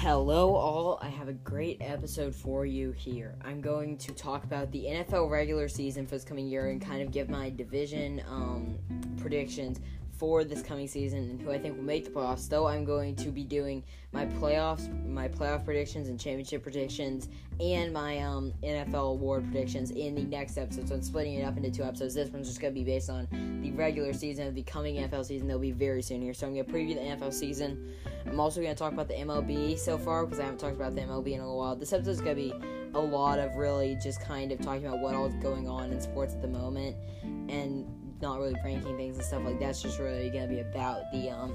Hello, all. I have a great episode for you here. I'm going to talk about the NFL regular season for this coming year and kind of give my division um, predictions for this coming season and who I think will make the playoffs. Though I'm going to be doing my playoffs, my playoff predictions and championship predictions, and my um, NFL award predictions in the next episode. So I'm splitting it up into two episodes. This one's just going to be based on the regular season of the coming NFL season. They'll be very soon here. So I'm going to preview the NFL season. I'm also going to talk about the MLB so far because I haven't talked about the MLB in a little while. This episode is going to be a lot of really just kind of talking about what all is going on in sports at the moment and not really ranking things and stuff like that. It's just really gonna be about the um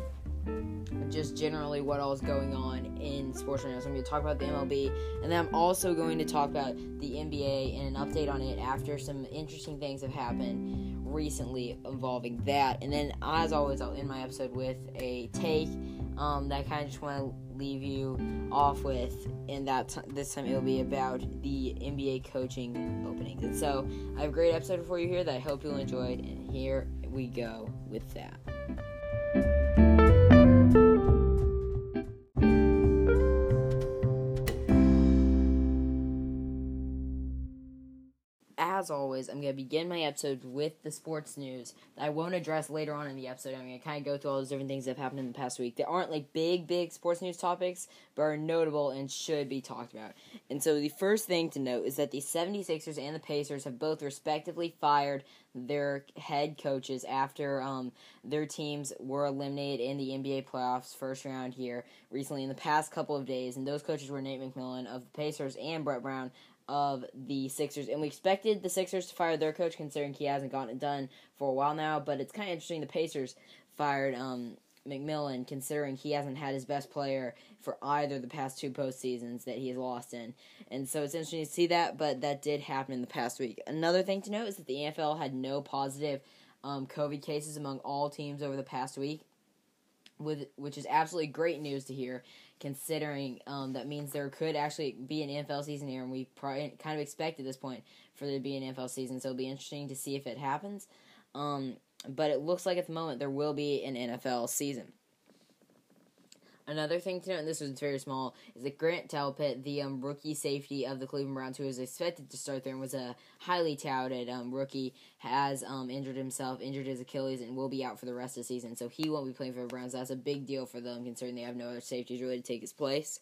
just generally what all is going on in sports right now. So I'm going to talk about the MLB, and then I'm also going to talk about the NBA and an update on it after some interesting things have happened recently involving that. And then, as always, I'll end my episode with a take um, that I kind of just want to leave you off with. And that t- this time it'll be about the NBA coaching openings. And so I have a great episode for you here that I hope you'll enjoy. And here we go with that. As always, I'm going to begin my episode with the sports news that I won't address later on in the episode. I'm going to kind of go through all those different things that have happened in the past week. They aren't like big, big sports news topics, but are notable and should be talked about. And so the first thing to note is that the 76ers and the Pacers have both respectively fired their head coaches after um, their teams were eliminated in the NBA playoffs first round here recently in the past couple of days. And those coaches were Nate McMillan of the Pacers and Brett Brown of the Sixers, and we expected the Sixers to fire their coach, considering he hasn't gotten it done for a while now. But it's kind of interesting the Pacers fired um, McMillan, considering he hasn't had his best player for either the past two postseasons that he has lost in. And so it's interesting to see that, but that did happen in the past week. Another thing to note is that the NFL had no positive um, COVID cases among all teams over the past week, with which is absolutely great news to hear considering um, that means there could actually be an NFL season here, and we probably kind of expect at this point for there to be an NFL season. So it'll be interesting to see if it happens. Um, but it looks like at the moment there will be an NFL season. Another thing to note, and this was very small, is that Grant Delpit, the um, rookie safety of the Cleveland Browns, who was expected to start there and was a highly touted um, rookie, has um, injured himself, injured his Achilles, and will be out for the rest of the season. So he won't be playing for the Browns. That's a big deal for them, considering they have no other safeties really to take his place.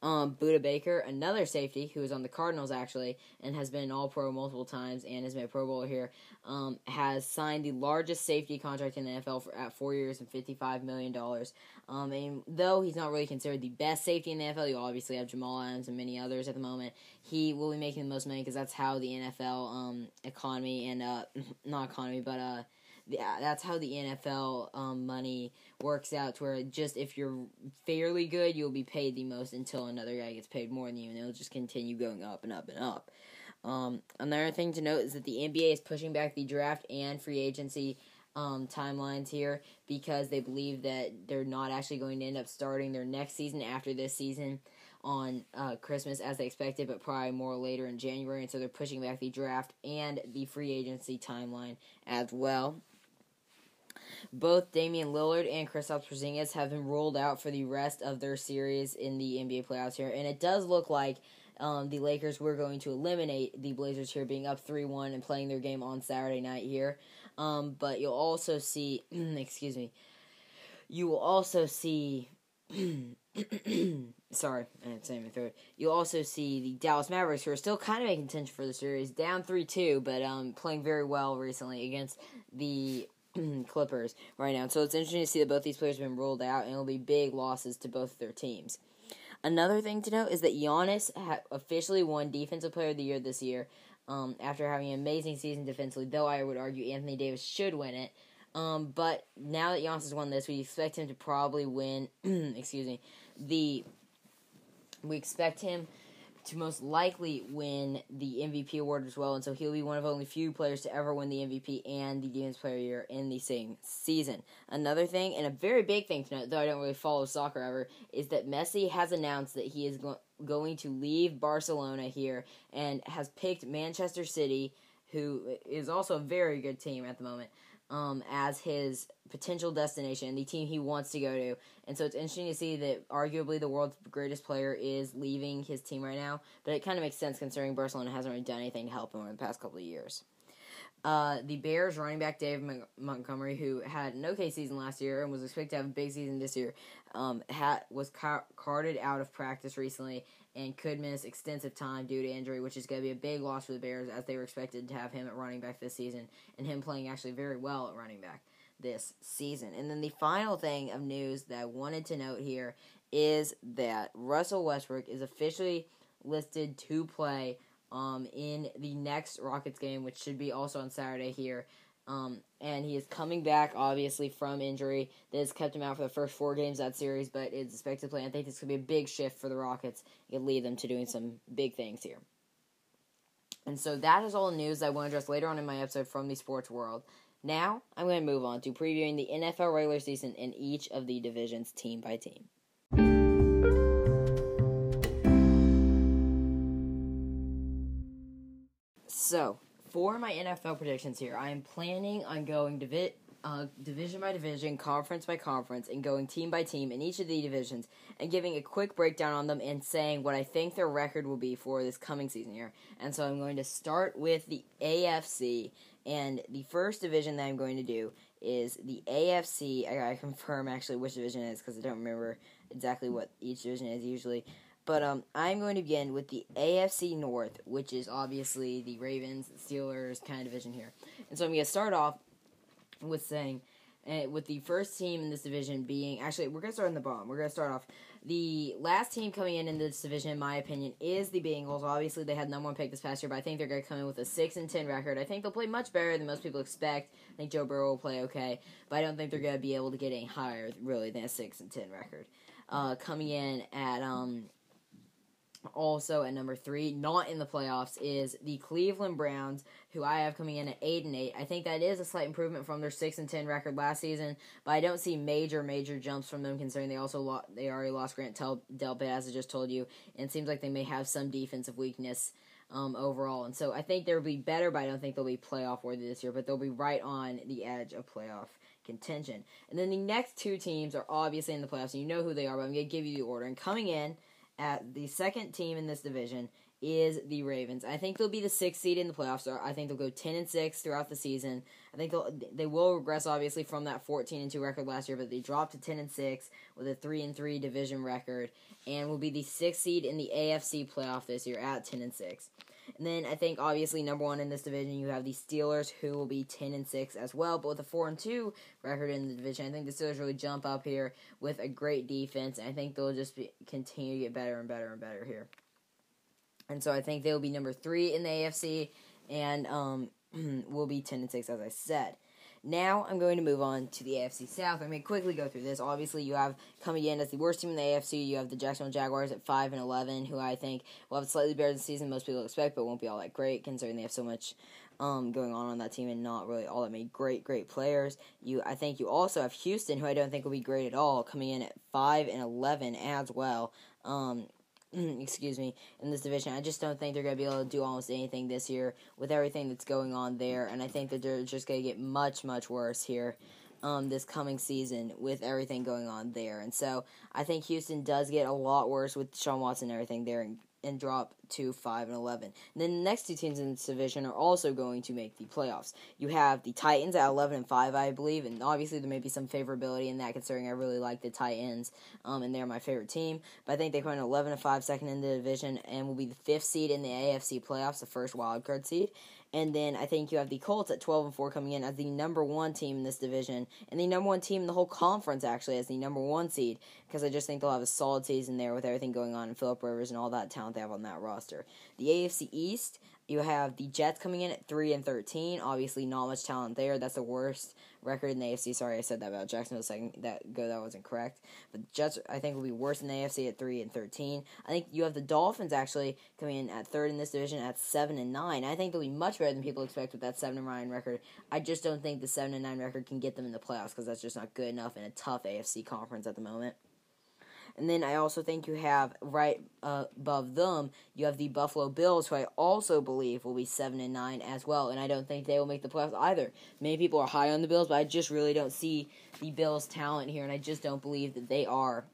Um, Budda Baker, another safety who is on the Cardinals actually and has been All Pro multiple times and has a Pro Bowl here, um, has signed the largest safety contract in the NFL for, at four years and fifty-five million dollars. Um, and though he's not really considered the best safety in the NFL, you obviously have Jamal Adams and many others at the moment. He will be making the most money because that's how the NFL um, economy and uh, not economy, but uh, yeah, that's how the NFL um, money works out. To where just if you're fairly good, you'll be paid the most until another guy gets paid more than you, and it'll just continue going up and up and up. Um, another thing to note is that the NBA is pushing back the draft and free agency um, timelines here because they believe that they're not actually going to end up starting their next season after this season on uh, Christmas as they expected, but probably more later in January. And so they're pushing back the draft and the free agency timeline as well. Both Damian Lillard and Kristaps Porzingis have been ruled out for the rest of their series in the NBA playoffs here, and it does look like um, the Lakers were going to eliminate the Blazers here, being up three one and playing their game on Saturday night here. Um, but you'll also see, excuse me, you will also see. sorry, I had my throat. You'll also see the Dallas Mavericks, who are still kind of making contention for the series, down three two, but um, playing very well recently against the Clippers right now. So it's interesting to see that both these players have been ruled out, and it'll be big losses to both their teams. Another thing to note is that Giannis ha- officially won Defensive Player of the Year this year um, after having an amazing season defensively, though I would argue Anthony Davis should win it. Um, but now that Giannis has won this, we expect him to probably win, excuse me, the, we expect him to most likely win the MVP award as well, and so he'll be one of only few players to ever win the MVP and the Defense Player Year in the same season. Another thing, and a very big thing to note, though I don't really follow soccer ever, is that Messi has announced that he is go- going to leave Barcelona here and has picked Manchester City, who is also a very good team at the moment. Um, as his potential destination, the team he wants to go to. And so it's interesting to see that arguably the world's greatest player is leaving his team right now. But it kind of makes sense considering Barcelona hasn't really done anything to help him over the past couple of years. Uh, the Bears running back Dave Montgomery, who had an okay season last year and was expected to have a big season this year, um, had, was ca- carted out of practice recently and could miss extensive time due to injury, which is going to be a big loss for the Bears as they were expected to have him at running back this season and him playing actually very well at running back this season. And then the final thing of news that I wanted to note here is that Russell Westbrook is officially listed to play um, in the next Rockets game, which should be also on Saturday here. Um, and he is coming back, obviously, from injury that has kept him out for the first four games that series, but is expected to play. I think this could be a big shift for the Rockets. It could lead them to doing some big things here. And so that is all the news I want to address later on in my episode from the sports world. Now, I'm going to move on to previewing the NFL regular season in each of the divisions, team by team. So, for my NFL predictions here, I am planning on going divi- uh, division by division, conference by conference, and going team by team in each of the divisions and giving a quick breakdown on them and saying what I think their record will be for this coming season here. And so I'm going to start with the AFC, and the first division that I'm going to do is the AFC. I gotta confirm actually which division it is because I don't remember exactly what each division is usually. But um, I'm going to begin with the AFC North, which is obviously the Ravens, Steelers kind of division here. And so I'm going to start off with saying, uh, with the first team in this division being actually, we're going to start in the bottom. We're going to start off. The last team coming in in this division, in my opinion, is the Bengals. Obviously, they had number one pick this past year, but I think they're going to come in with a six and ten record. I think they'll play much better than most people expect. I think Joe Burrow will play okay, but I don't think they're going to be able to get any higher really than a six and ten record. Uh, coming in at um, also at number three, not in the playoffs, is the Cleveland Browns, who I have coming in at eight and eight. I think that is a slight improvement from their six and ten record last season, but I don't see major major jumps from them considering they also lo- they already lost Grant Tel- Delpit as I just told you, and seems like they may have some defensive weakness. Um, overall, and so I think they'll be better, but I don't think they'll be playoff worthy this year. But they'll be right on the edge of playoff contention. And then the next two teams are obviously in the playoffs, and you know who they are. But I'm to give you the order. And coming in at the second team in this division is the Ravens. I think they'll be the sixth seed in the playoffs. I think they'll go ten and six throughout the season. I think they'll they will regress obviously from that fourteen and two record last year, but they dropped to ten and six with a three and three division record, and will be the sixth seed in the AFC playoff this year at ten and six. And then I think obviously number one in this division you have the Steelers who will be ten and six as well, but with a four and two record in the division, I think the Steelers really jump up here with a great defense, and I think they'll just be, continue to get better and better and better here. And so I think they'll be number three in the AFC, and um, will be ten and six as I said. Now I'm going to move on to the AFC South. I'm going to quickly go through this. Obviously, you have coming in as the worst team in the AFC. You have the Jacksonville Jaguars at five and eleven, who I think will have slightly better season. Most people expect, but won't be all that great considering they have so much um, going on on that team and not really all that many great, great players. You, I think you also have Houston, who I don't think will be great at all, coming in at five and eleven as well. Um, excuse me, in this division. I just don't think they're going to be able to do almost anything this year with everything that's going on there, and I think that they're just going to get much, much worse here. Um, this coming season with everything going on there, and so I think Houston does get a lot worse with Sean Watson and everything there, and and drop to 5 and 11. And then the next two teams in this division are also going to make the playoffs. You have the Titans at 11 and 5, I believe, and obviously there may be some favorability in that considering I really like the Titans, um, and they're my favorite team. But I think they come in 11 and 5 second in the division and will be the fifth seed in the AFC playoffs, the first wild card seed. And then I think you have the Colts at 12 and 4 coming in as the number one team in this division, and the number one team in the whole conference, actually, as the number one seed, because I just think they'll have a solid season there with everything going on in Philip Rivers and all that talent they have on that roster. The AFC East, you have the Jets coming in at 3 and 13. Obviously, not much talent there. That's the worst record in the AFC. Sorry, I said that about Jacksonville second that go. That wasn't correct. But Jets, I think, will be worse in the AFC at 3 and 13. I think you have the Dolphins actually coming in at third in this division at 7 and 9. I think they'll be much better than people expect with that 7 and 9 record. I just don't think the 7 and 9 record can get them in the playoffs because that's just not good enough in a tough AFC conference at the moment. And then I also think you have right uh, above them, you have the Buffalo Bills, who I also believe will be seven and nine as well. And I don't think they will make the playoffs either. Many people are high on the Bills, but I just really don't see the Bills' talent here, and I just don't believe that they are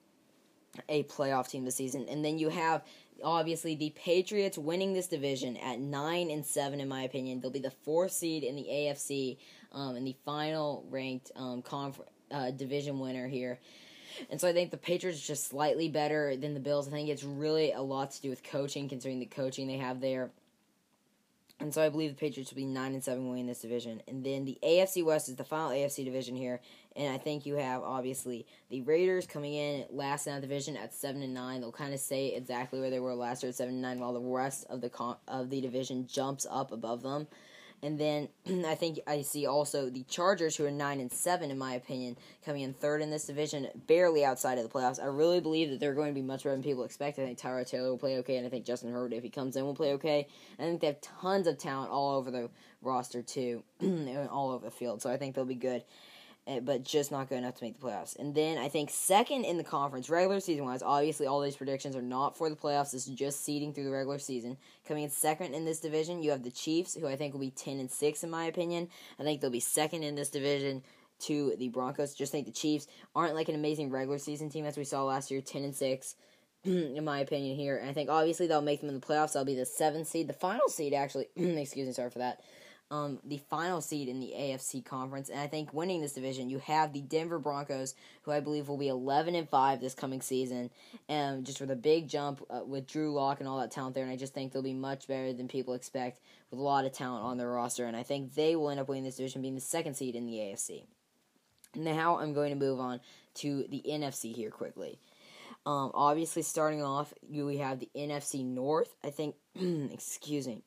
a playoff team this season. And then you have obviously the Patriots winning this division at nine and seven, in my opinion. They'll be the fourth seed in the AFC um, and the final ranked um, conf- uh, division winner here. And so I think the Patriots just slightly better than the Bills. I think it's really a lot to do with coaching, considering the coaching they have there. And so I believe the Patriots will be nine and seven winning this division. And then the AFC West is the final AFC division here. And I think you have obviously the Raiders coming in last in that division at seven and nine. They'll kind of stay exactly where they were last year at seven and nine, while the rest of the con- of the division jumps up above them. And then I think I see also the Chargers, who are nine and seven, in my opinion, coming in third in this division, barely outside of the playoffs. I really believe that they're going to be much better than people expect. I think Tyrod Taylor will play okay, and I think Justin Herbert, if he comes in, will play okay. I think they have tons of talent all over the roster too, all over the field. So I think they'll be good. Eh, but just not good enough to make the playoffs. And then I think second in the conference, regular season wise, obviously all these predictions are not for the playoffs. This is just seeding through the regular season. Coming in second in this division, you have the Chiefs, who I think will be ten and six in my opinion. I think they'll be second in this division to the Broncos. Just think the Chiefs aren't like an amazing regular season team as we saw last year, ten and six. in my opinion here, and I think obviously they'll make them in the playoffs. They'll be the seventh seed, the final seed actually. excuse me, sorry for that um, the final seed in the AFC conference. And I think winning this division, you have the Denver Broncos, who I believe will be 11 and 5 this coming season, and just with a big jump uh, with Drew Lock and all that talent there. And I just think they'll be much better than people expect with a lot of talent on their roster. And I think they will end up winning this division, being the second seed in the AFC. Now I'm going to move on to the NFC here quickly. Um, obviously, starting off, you we have the NFC North. I think, excuse me,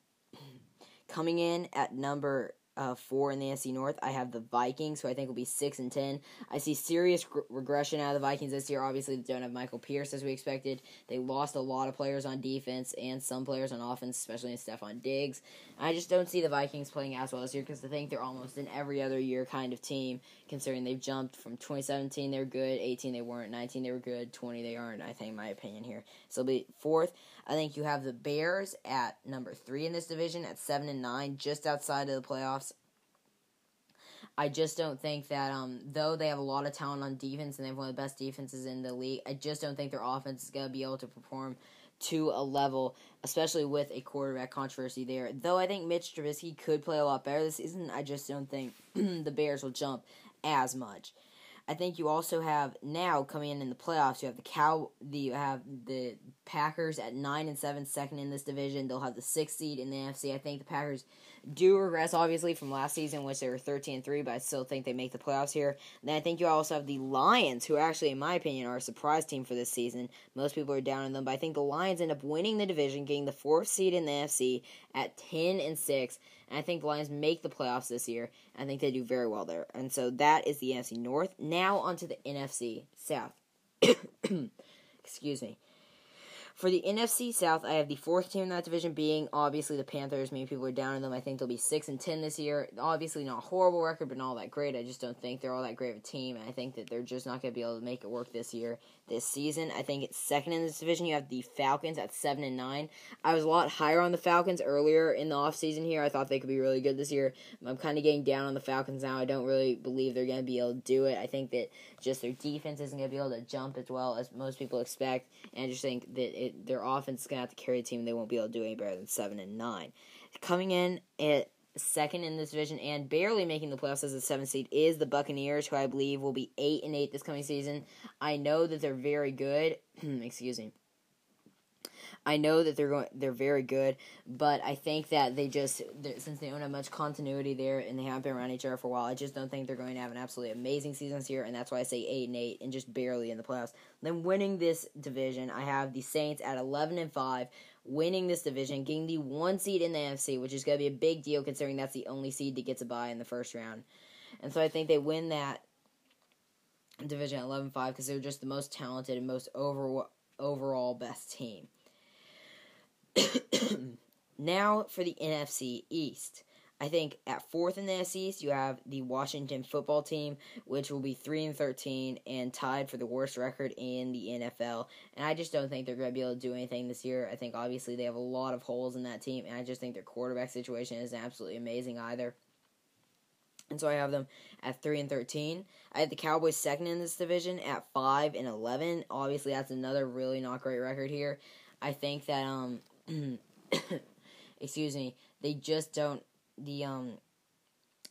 Coming in at number uh, four in the NFC North, I have the Vikings, who I think will be six and ten. I see serious gr- regression out of the Vikings this year. Obviously, they don't have Michael Pierce as we expected. They lost a lot of players on defense and some players on offense, especially in Stefon Diggs. I just don't see the Vikings playing as well this year because I think they're almost an every other year kind of team. Considering they've jumped from 2017 they were good, 18 they weren't, 19 they were good, 20 they aren't. I think my opinion here. So be fourth. I think you have the Bears at number three in this division at seven and nine, just outside of the playoffs. I just don't think that, um, though they have a lot of talent on defense and they have one of the best defenses in the league, I just don't think their offense is going to be able to perform to a level, especially with a quarterback controversy there. Though I think Mitch Trubisky could play a lot better this season, I just don't think the Bears will jump as much. I think you also have now coming in in the playoffs. You have the cow. The, you have the Packers at nine and seven, second in this division. They'll have the sixth seed in the NFC. I think the Packers do regress obviously from last season, which they were thirteen and three, but I still think they make the playoffs here. And then I think you also have the Lions, who actually, in my opinion, are a surprise team for this season. Most people are down on them, but I think the Lions end up winning the division, getting the fourth seed in the NFC at ten and six. And I think the Lions make the playoffs this year. I think they do very well there. And so that is the NFC North. Now onto the NFC South. Excuse me. For the NFC South, I have the fourth team in that division being obviously the Panthers. Many people are down on them. I think they'll be six and ten this year. Obviously, not a horrible record, but not all that great. I just don't think they're all that great of a team, and I think that they're just not going to be able to make it work this year, this season. I think it's second in this division. You have the Falcons at seven and nine. I was a lot higher on the Falcons earlier in the offseason here. I thought they could be really good this year. I'm kind of getting down on the Falcons now. I don't really believe they're going to be able to do it. I think that just their defense isn't going to be able to jump as well as most people expect, and I just think that it, their offense is going to have to carry a team. They won't be able to do any better than seven and nine. Coming in at second in this division and barely making the playoffs as a seventh seed is the Buccaneers, who I believe will be eight and eight this coming season. I know that they're very good. Excuse me. I know that they're going, they're very good, but I think that they just since they don't have much continuity there and they haven't been around each other for a while, I just don't think they're going to have an absolutely amazing season here, and that's why I say eight and eight and just barely in the playoffs. Then winning this division, I have the Saints at eleven and five, winning this division, getting the one seed in the NFC, which is going to be a big deal considering that's the only seed that gets to buy in the first round, and so I think they win that division at 11-5 because they're just the most talented and most over, overall best team. now for the NFC East. I think at fourth in the East, you have the Washington football team, which will be three and thirteen and tied for the worst record in the NFL. And I just don't think they're going to be able to do anything this year. I think obviously they have a lot of holes in that team, and I just think their quarterback situation is absolutely amazing either. And so I have them at three and thirteen. I have the Cowboys second in this division at five and eleven. Obviously, that's another really not great record here. I think that um, excuse me, they just don't the um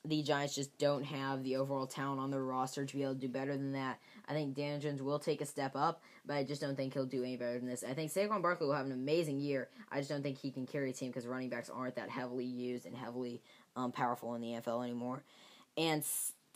the Giants just don't have the overall talent on their roster to be able to do better than that. I think Dan Jones will take a step up, but I just don't think he'll do any better than this. I think Saquon Barkley will have an amazing year. I just don't think he can carry a team because running backs aren't that heavily used and heavily um, powerful in the NFL anymore. And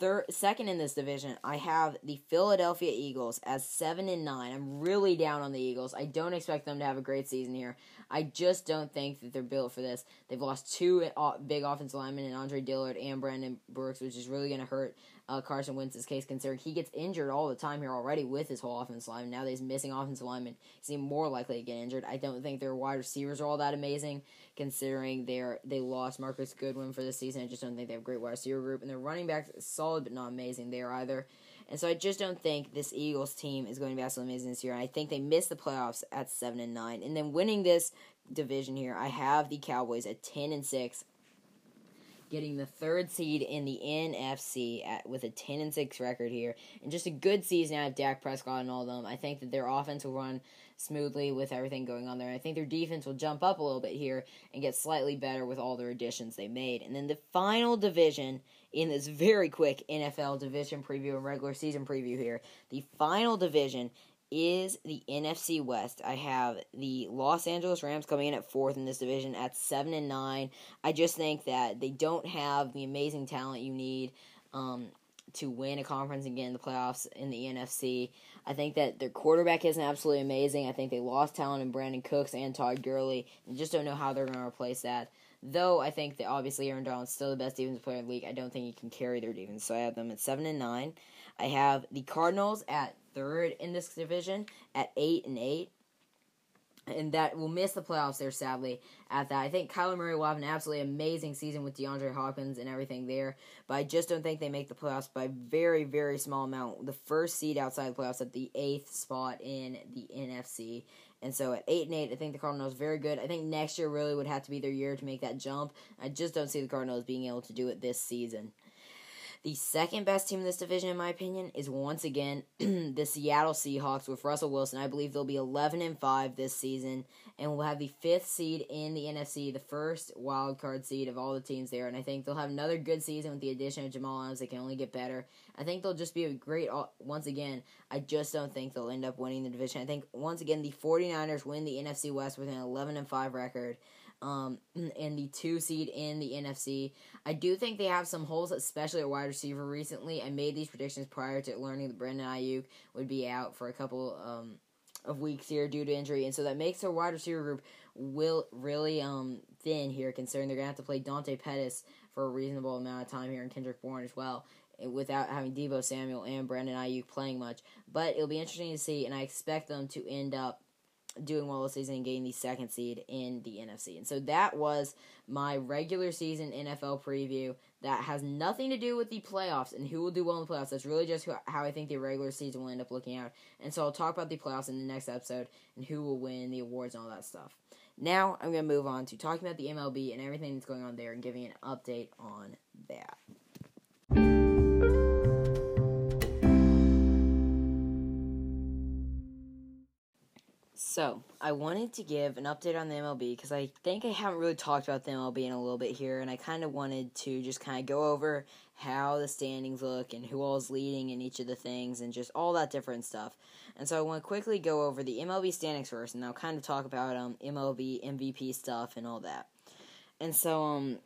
third, second in this division, I have the Philadelphia Eagles as seven and nine. I'm really down on the Eagles. I don't expect them to have a great season here. I just don't think that they're built for this. They've lost two uh, big offensive linemen and Andre Dillard and Brandon Brooks, which is really going to hurt uh, Carson Wentz's case, considering he gets injured all the time here already with his whole offensive line. Now that he's missing offensive linemen, he's even more likely to get injured. I don't think their wide receivers are all that amazing, considering they're they lost Marquise Goodwin for the season. I just don't think they have a great wide receiver group, and their running backs solid but not amazing there either. And so I just don't think this Eagles team is going to be absolutely amazing this year. And I think they missed the playoffs at seven and nine. And then winning this division here, I have the Cowboys at ten and six getting the third seed in the NFC at, with a 10 and 6 record here, and just a good season out of Dak Prescott and all of them. I think that their offense will run smoothly with everything going on there. I think their defense will jump up a little bit here and get slightly better with all their additions they made. And then the final division in this very quick NFL division preview and regular season preview here, the final division is the NFC West. I have the Los Angeles Rams coming in at fourth in this division at seven and nine. I just think that they don't have the amazing talent you need um, to win a conference and get in the playoffs in the NFC. I think that their quarterback isn't absolutely amazing. I think they lost talent in Brandin Cooks and Todd Gurley, and just don't know how they're going to replace that. Though I think that obviously Aaron Donald's still the best defensive player in the league, I don't think he can carry their defense. So I have them at seven and nine. I have the Cardinals at third in this division at eight and eight. And that will miss the playoffs there, sadly, at that. I think Kyler Murray will have an absolutely amazing season with DeAndre Hopkins and everything there, but I just don't think they make the playoffs by very, very small amount. The first seed outside the playoffs at the eighth spot in the NFC. And so at eight and eight, I think the Cardinals very good. I think next year really would have to be their year to make that jump. I just don't see the Cardinals being able to do it this season. The second best team in this division, in my opinion, is once again the Seattle Seahawks with Russell Wilson. I believe they'll be 11 and 5 this season and will have the fifth seed in the NFC, the first wild card seed of all the teams there. And I think they'll have another good season with the addition of Jamal Adams. They can only get better. I think they'll just be a great, once again, I just don't think they'll end up winning the division. I think, once again, the 49ers win the NFC West with an 11 and 5 record um, and the two seed in the NFC. I do think they have some holes, especially at wide receiver recently. I made these predictions prior to learning that Brandon Aiyuk would be out for a couple um, of weeks here due to injury, and so that makes their wide receiver group will really um thin here, considering they're gonna have to play Dante Pettis for a reasonable amount of time here, and Kendrick Bourne as well. Eh, without having Deebo Samuel and Brandon Aiyuk playing much, but it'll be interesting to see, and I expect them to end up doing well this season and getting the second seed in the NFC. And so that was my regular season NFL preview. That has nothing to do with the playoffs and who will do well in the playoffs. That's really just how I think the regular season will end up looking out. And so I'll talk about the playoffs in the next episode and who will win the awards and all that stuff. Now I'm going to move on to talking about the MLB and everything that's going on there and giving an update on that. So, I wanted to give an update on the MLB because I think I haven't really talked about the MLB in a little bit here, and I kind of wanted to just kind of go over how the standings look and who all is leading in each of the things and just all that different stuff. And so I want to quickly go over the MLB standings first, and I'll kind of talk about um, MLB MVP stuff and all that. And so, um,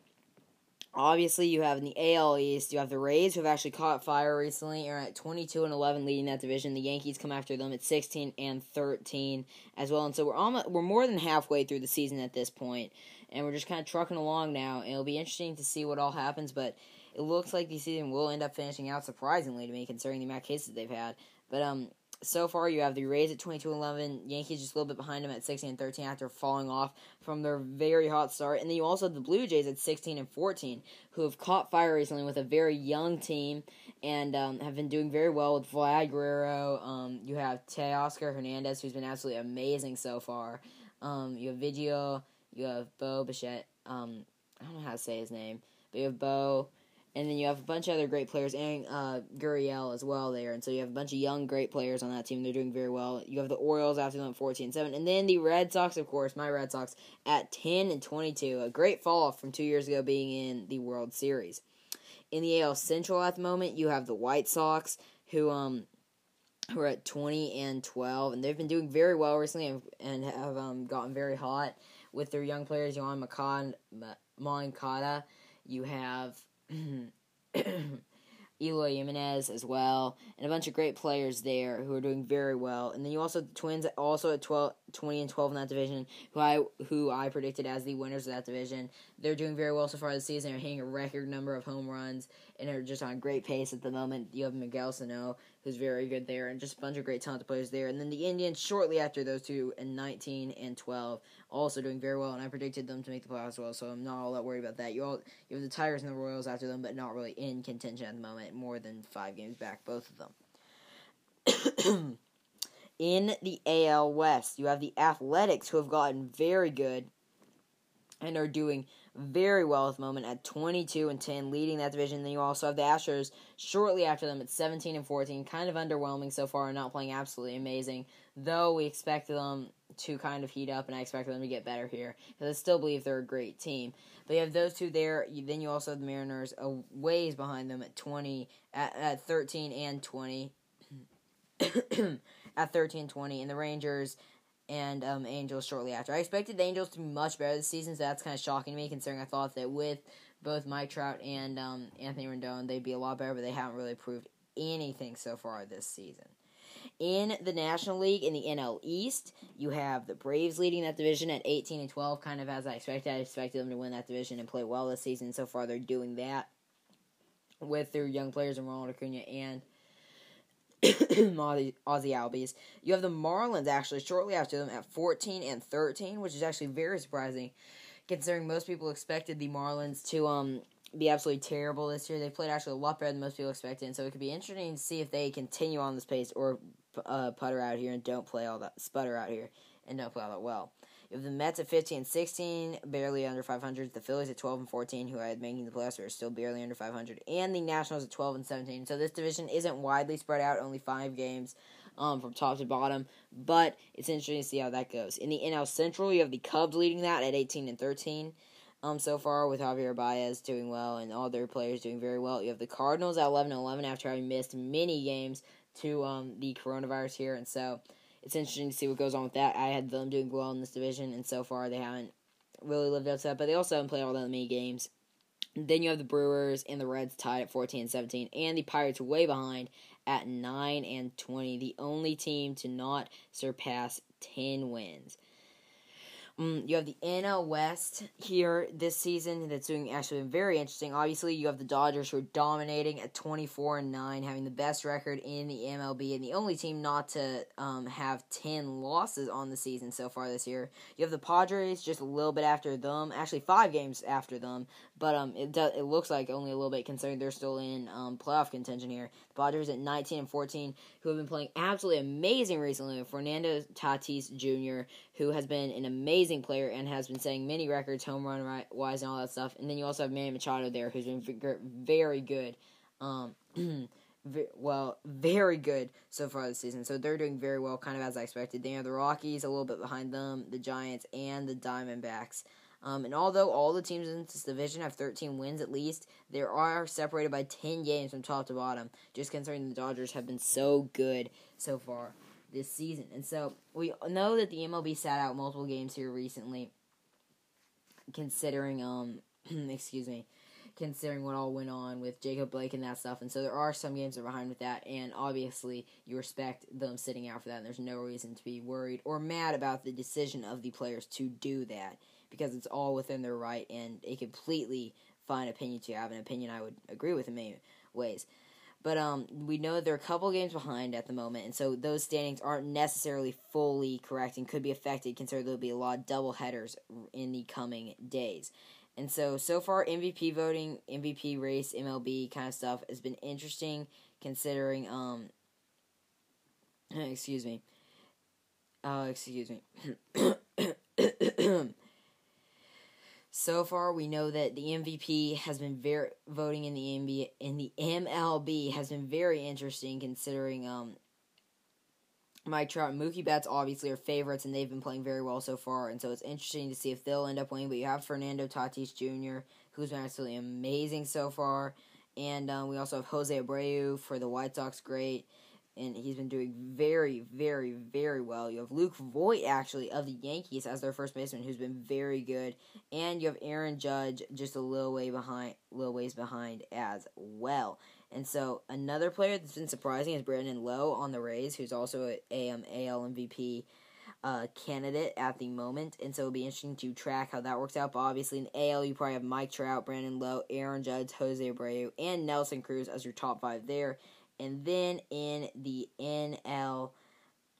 Obviously, you have in the AL East, you have the Rays who have actually caught fire recently, are at 22 and 11 leading that division. The Yankees come after them at 16 and 13 as well. And so we're almost, we're more than halfway through the season at this point, and we're just kind of trucking along now. And it'll be interesting to see what all happens, but it looks like the season will end up finishing out surprisingly to me, considering the amount of cases they've had. But um, so far, you have the Rays at 22 11, Yankees just a little bit behind them at 16 and 13 after falling off from their very hot start. And then you also have the Blue Jays at 16 and 14, who have caught fire recently with a very young team and um, have been doing very well with Vlad Guerrero. Um, you have Teoscar Hernandez, who's been absolutely amazing so far. Um, you have Biggio, you have Bo Bichette. Um, I don't know how to say his name, but you have Bo and then you have a bunch of other great players and uh, Gurriel as well there. And so you have a bunch of young, great players on that team. They're doing very well. You have the Orioles after them 14 7. And then the Red Sox, of course, my Red Sox at 10 and 22. A great fall off from two years ago being in the World Series. In the AL Central at the moment, you have the White Sox who um who are at 20 and 12. And they've been doing very well recently and, and have um, gotten very hot with their young players. Yoan Moncada. You have Eloy Jimenez as well, and a bunch of great players there who are doing very well. And then you also the Twins also at 12, 20 and 12 in that division, who I who I predicted as the winners of that division. They're doing very well so far this season. They're hitting a record number of home runs and are just on great pace at the moment. You have Miguel Sano, who's very good there, and just a bunch of great talented players there. And then the Indians shortly after those two in 19 and 12 also doing very well, and I predicted them to make the playoffs as well, so I'm not all that worried about that. You all you have the Tigers and the Royals after them, but not really in contention at the moment. More than five games back, both of them. in the AL West, you have the Athletics, who have gotten very good and are doing very well at the moment at 22 and 10, leading that division. Then you also have the Astros shortly after them at 17 and 14, kind of underwhelming so far, and not playing absolutely amazing. Though we expect them to kind of heat up, and I expect them to get better here because I still believe they're a great team. But you have those two there. You, then you also have the Mariners a ways behind them at 20, at, at 13 and 20. at 13 20, and the Rangers and um, Angels shortly after. I expected the Angels to be much better this season, so that's kind of shocking to me, considering I thought that with both Mike Trout and um, Anthony Rendon, they'd be a lot better, but they haven't really proved anything so far this season. In the National League, in the NL East, you have the Braves leading that division at 18 and 12, kind of as I expected. I expected them to win that division and play well this season. So far, they're doing that with their young players in Ronald Acuna and Ozzie Albies. You have the Marlins actually shortly after them at 14 and 13, which is actually very surprising considering most people expected the Marlins to um be absolutely terrible this year. They played actually a lot better than most people expected, and so it could be interesting to see if they continue on this pace or uh, putter out here and don't play all that sputter out here and don't play all that well. You have the Mets at 15 and 16, barely under 500. The Phillies at 12 and 14, who I had making the playoffs, are still barely under 500. And the Nationals at 12 and 17. So this division isn't widely spread out, only five games um, from top to bottom. But it's interesting to see how that goes. In the NL Central, you have the Cubs leading that at 18 and 13. Um, so far with Javier Baez doing well and all their players doing very well. You have the Cardinals at 11 and 11 after having missed many games to um, the coronavirus here, and so it's interesting to see what goes on with that. I had them doing well in this division, and so far they haven't really lived up to that. But they also haven't played all that many games. then you have the Brewers and the Reds tied at 14 and 17, and the Pirates way behind at 9 and 20, the only team to not surpass 10 wins. Um, you have the NL West here this season that's doing actually very interesting. Obviously, you have the Dodgers who are dominating at 24 and 9, having the best record in the MLB and the only team not to um, have 10 losses on the season so far this year. You have the Padres just a little bit after them, actually 5 games after them, but um, it does, it looks like only a little bit considering they're still in um, playoff contention here. The Padres at 19 and 14, who have been playing absolutely amazing recently. Fernando Tatis Jr., who has been an amazing player and has been setting many records, home run wise, and all that stuff. And then you also have Manny Machado there, who's been very good. Um, well, very good so far this season. So they're doing very well, kind of as I expected. They are the Rockies, a little bit behind them, the Giants, and the Diamondbacks. Um, and although all the teams in this division have 13 wins at least, they are separated by 10 games from top to bottom, just considering the Dodgers have been so good so far this season. And so we know that the MLB sat out multiple games here recently, considering um excuse me, considering what all went on with Jacob Blake and that stuff. And so there are some games that are behind with that, and obviously you respect them sitting out for that. And there's no reason to be worried or mad about the decision of the players to do that because it's all within their right and a completely fine opinion to have an opinion I would agree with in many ways. But um, we know they're a couple games behind at the moment, and so those standings aren't necessarily fully correct and could be affected considering there'll be a lot of double headers in the coming days. And so, so far, MVP voting, MVP race, MLB kind of stuff has been interesting considering, um, excuse me, uh, excuse me. so far, we know that the MVP has been very voting in the NBA in the MLB has been very interesting considering um Mike Trout and Mookie Betts obviously are favorites, and they've been playing very well so far. And so it's interesting to see if they'll end up winning. But you have Fernando Tatis Jr., who's been absolutely amazing so far, and um, we also have Jose Abreu for the White Sox, great, and he's been doing very, very, very well. You have Luke Voit actually of the Yankees as their first baseman, who's been very good, and you have Aaron Judge just a little way behind, little ways behind as well. And so another player that's been surprising is Brandon Lowe on the Rays, who's also a um, AL MVP uh, candidate at the moment. And so it'll be interesting to track how that works out. But obviously in AL, you probably have Mike Trout, Brandon Lowe, Aaron Judge, Jose Abreu, and Nelson Cruz as your top five there. And then in the NL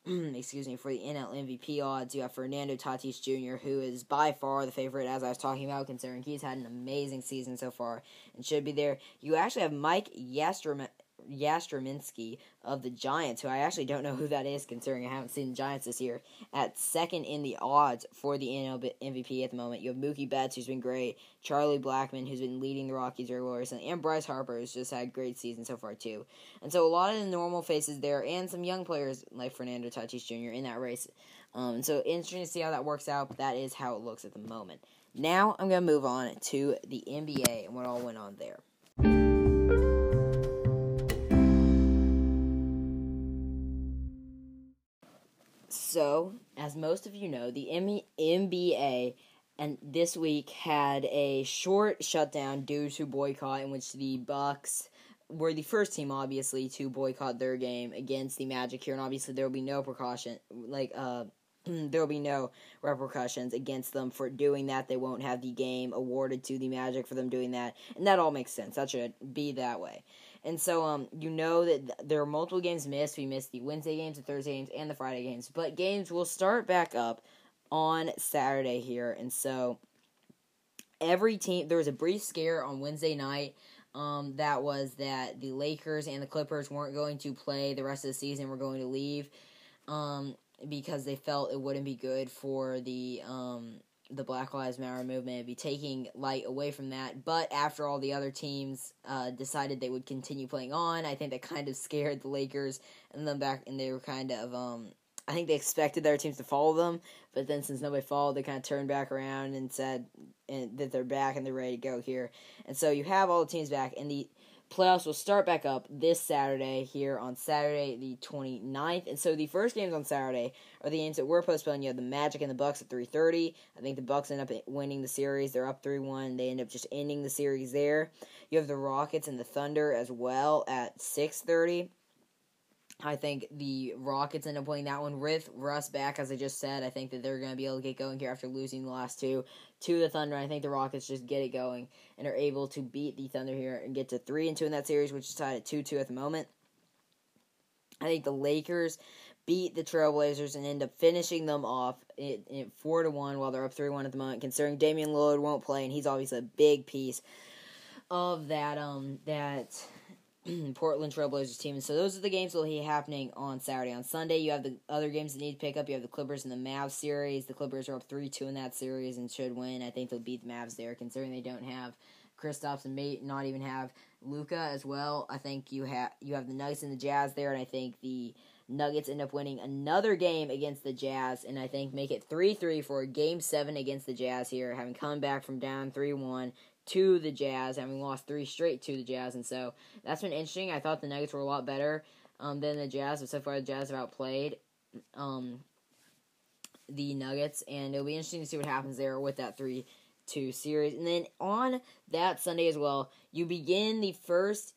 excuse me, for the NL MVP odds, you have Fernando Tatis Jr., who is by far the favorite, as I was talking about, considering he's had an amazing season so far and should be there. You actually have Mike Yastrzemski Yastrzemski of the Giants, who I actually don't know who that is, considering I haven't seen the Giants this year, at second in the odds for the NL MVP at the moment. You have Mookie Betts, who's been great, Charlie Blackmon, who's been leading the Rockies very well recently, and Bryce Harper, who's just had a great season so far, too. And so a lot of the normal faces there, and some young players like Fernando Tatis Jr. in that race. Um, so interesting to see how that works out, but that is how it looks at the moment. Now I'm going to move on to the NBA and what all went on there. So, as most of you know, the NBA and this week had a short shutdown due to boycott in which the Bucks were the first team obviously to boycott their game against the Magic here and obviously there will be no precaution like uh there will be no repercussions against them for doing that. They won't have the game awarded to the Magic for them doing that. And that all makes sense. That should be that way. And so, um, you know that there are multiple games missed. We missed the Wednesday games, the Thursday games, and the Friday games. But games will start back up on Saturday here. And so, every team, there was a brief scare on Wednesday night. Um, that was that the Lakers and the Clippers weren't going to play the rest of the season. We're going to leave um, because they felt it wouldn't be good for the um, the Black Lives Matter movement be taking light away from that. But after all the other teams uh, decided they would continue playing on, I think that kind of scared the Lakers and then back, and they were kind of. Um, I think they expected their teams to follow them, but then since nobody followed, they kind of turned back around and said and that they're back and they're ready to go here. And so you have all the teams back, and the playoffs will start back up this Saturday here on Saturday the 29th. And so the first games on Saturday are the games that were postponed. You have the Magic and the Bucks at 3:30. I think the Bucks end up winning the series. They're up 3-1. They end up just ending the series there. You have the Rockets and the Thunder as well at 6:30. I think the Rockets end up winning that one with Russ back, as I just said. I think that they're going to be able to get going here after losing the last two to the Thunder. I think the Rockets just get it going and are able to beat the Thunder here and get to three and two in that series, which is tied at two two at the moment. I think the Lakers beat the Trailblazers and end up finishing them off in four to one while they're up three one at the moment. Considering Damian Lillard won't play and he's obviously a big piece of that um that Portland Trailblazers team. And so those are the games that will be happening on Saturday. On Sunday, you have the other games that need to pick up. You have the Clippers and the Mavs series. The Clippers are up 3 2 in that series and should win. I think they'll beat the Mavs there, considering they don't have Kristaps and may not even have Luka as well. I think you have you have the Nuggets and the Jazz there, and I think the Nuggets end up winning another game against the Jazz, and I think make it 3 3 for Game 7 against the Jazz here, having come back from down 3 1 to the Jazz, and we lost three straight to the Jazz, and so that's been interesting. I thought the Nuggets were a lot better um, than the Jazz, but so far the Jazz have outplayed um, the Nuggets, and it'll be interesting to see what happens there with that three two series. And then on that Sunday as well, you begin the first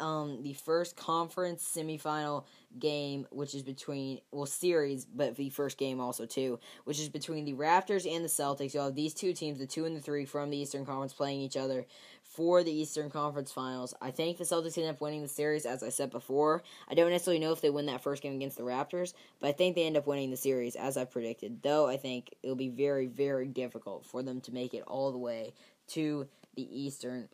um the first conference semifinal game, which is between well series, but the first game also too, which is between the Raptors and the Celtics. You'll have these two teams, the two and the three from the Eastern Conference, playing each other for the Eastern Conference Finals. I think the Celtics end up winning the series, as I said before. I don't necessarily know if they win that first game against the Raptors, but I think they end up winning the series, as I predicted. Though I think it'll be very, very difficult for them to make it all the way to the Eastern,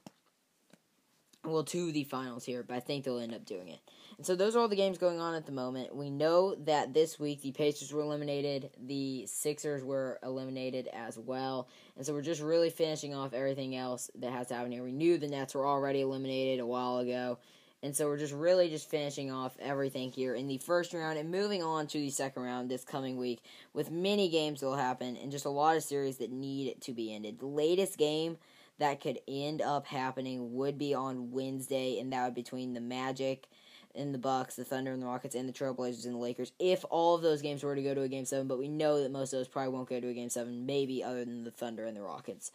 well, to the finals here, but I think they'll end up doing it. And so those are all the games going on at the moment. We know that this week the Pacers were eliminated, the Sixers were eliminated as well. And so we're just really finishing off everything else that has to happen here. We knew the Nets were already eliminated a while ago. And so we're just really just finishing off everything here in the first round and moving on to the second round this coming week with many games that will happen and just a lot of series that need to be ended. The latest game that could end up happening would be on Wednesday, and that would be between the Magic and the Bucks, the Thunder and the Rockets, and the Trailblazers and the Lakers. If all of those games were to go to a game seven, but we know that most of those probably won't go to a game seven, maybe other than the Thunder and the Rockets.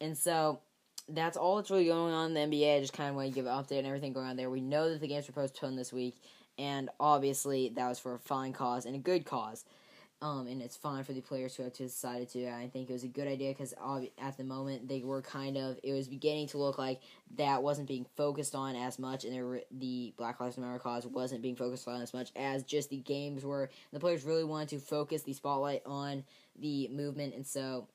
And so that's all that's really going on in the NBA. I just kind of want to give an update on everything going on there. We know that the games were postponed this week, and obviously that was for a fine cause and a good cause. Um, and it's fine for the players who have decided to. I think it was a good idea because at the moment they were kind of it was beginning to look like that wasn't being focused on as much, and were, the Black Lives Matter cause wasn't being focused on as much as just the games were. The players really wanted to focus the spotlight on the movement, and so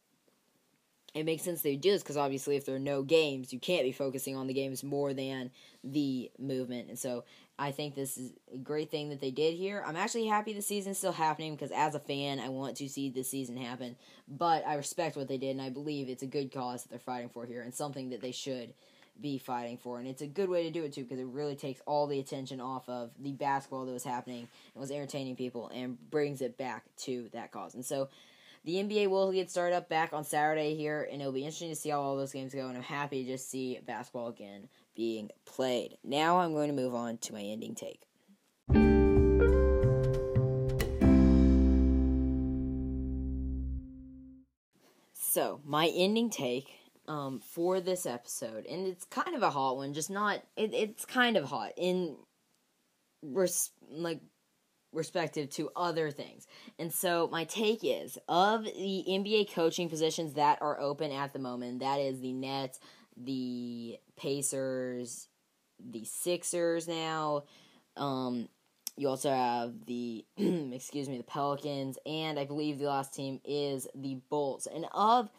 it makes sense they do this because obviously if there are no games, you can't be focusing on the games more than the movement, and so I think this is a great thing that they did here. I'm actually happy the season's still happening because as a fan, I want to see the season happen. But I respect what they did, and I believe it's a good cause that they're fighting for here, and something that they should be fighting for. And it's a good way to do it too because it really takes all the attention off of the basketball that was happening and was entertaining people and brings it back to that cause. And so the NBA will get started up back on Saturday here, and it'll be interesting to see how all those games go. And I'm happy to just see basketball again being played. Now I'm going to move on to my ending take. So, my ending take um, for this episode, and it's kind of a hot one, just not, it, it's kind of hot in res- like respective to other things. And so my take is of the NBA coaching positions that are open at the moment, that is the Nets, the Pacers, the Sixers now. Um, you also have the excuse me, the Pelicans, and I believe the last team is the Bulls. And of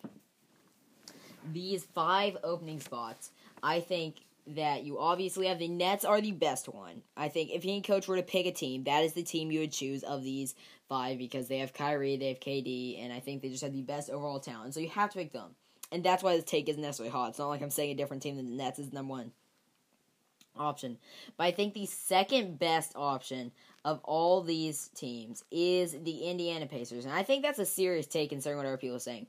these five opening spots, I think that you obviously have the Nets are the best one. I think if any coach were to pick a team, that is the team you would choose of these five because they have Kyrie, they have KD, and I think they just have the best overall talent. So you have to pick them and that's why this take isn't necessarily hot. It's not like I'm saying a different team than the Nets is number one option. But I think the second best option of all these teams is the Indiana Pacers. And I think that's a serious take considering what other people are saying.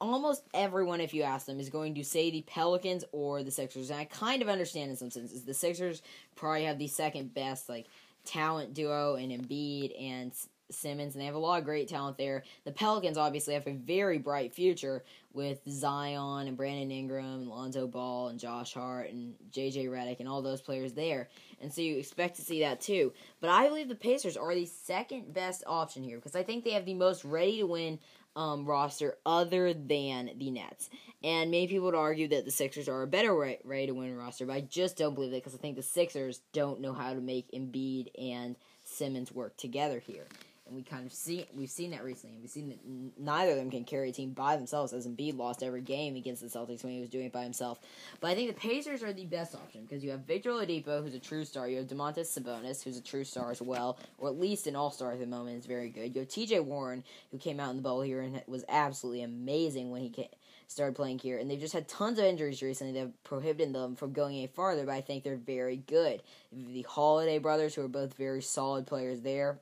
Almost everyone, if you ask them, is going to say the Pelicans or the Sixers. And I kind of understand in some senses. The Sixers probably have the second best, like, talent duo in Embiid and Simmons, and they have a lot of great talent there. The Pelicans obviously have a very bright future with Zion and Brandon Ingram and Lonzo Ball and Josh Hart and JJ Redick and all those players there. And so you expect to see that too. But I believe the Pacers are the second best option here because I think they have the most ready to win um, roster other than the Nets. And many people would argue that the Sixers are a better ready to win roster, but I just don't believe that because I think the Sixers don't know how to make Embiid and Simmons work together here and we kind of see we've seen that recently. We've seen that neither of them can carry a team by themselves. As Embiid lost every game against the Celtics when he was doing it by himself. But I think the Pacers are the best option because you have Victor Oladipo, who's a true star. You have Domantas Sabonis, who's a true star as well, or at least an all star at the moment. is very good. You have T.J. Warren, who came out in the bubble here and was absolutely amazing when he came, started playing here. And they've just had tons of injuries recently that have prohibited them from going any farther. But I think they're very good. The Holiday brothers, who are both very solid players there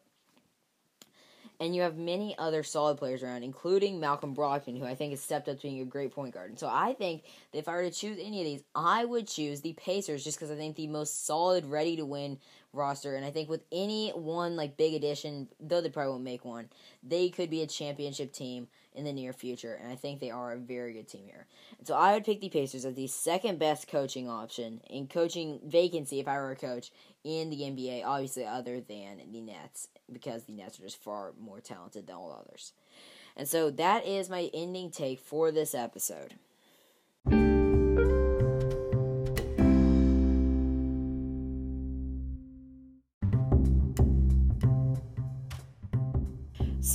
and you have many other solid players around, including Malcolm Brogdon, who I think has stepped up to being a great point guard. And so I think that if I were to choose any of these, I would choose the Pacers just because I think the most solid, ready to win roster. And I think with any one like big addition, though they probably won't make one, they could be a championship team in the near future. And I think they are a very good team here. And so I would pick the Pacers as the second best coaching option in coaching vacancy if I were a coach in the NBA, obviously other than the Nets, because the Nets are just far more talented than all others. And so that is my ending take for this episode.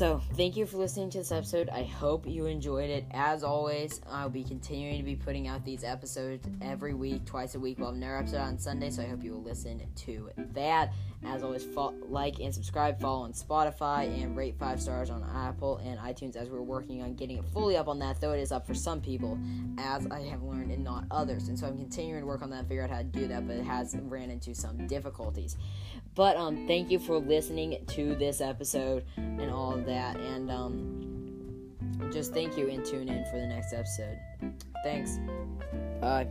So, thank you for listening to this episode. I hope you enjoyed it. As always, I'll be continuing to be putting out these episodes every week, twice a week. We'll have another episode on Sunday, so I hope you will listen to that. As always, fo- like and subscribe, follow on Spotify, and rate five stars on Apple and iTunes as we're working on getting it fully up on that, though it is up for some people, as I have learned, and not others. And so I'm continuing to work on that, and figure out how to do that, but it has ran into some difficulties. But um, thank you for listening to this episode and all of that, and um, just thank you and tune in for the next episode. Thanks. Bye.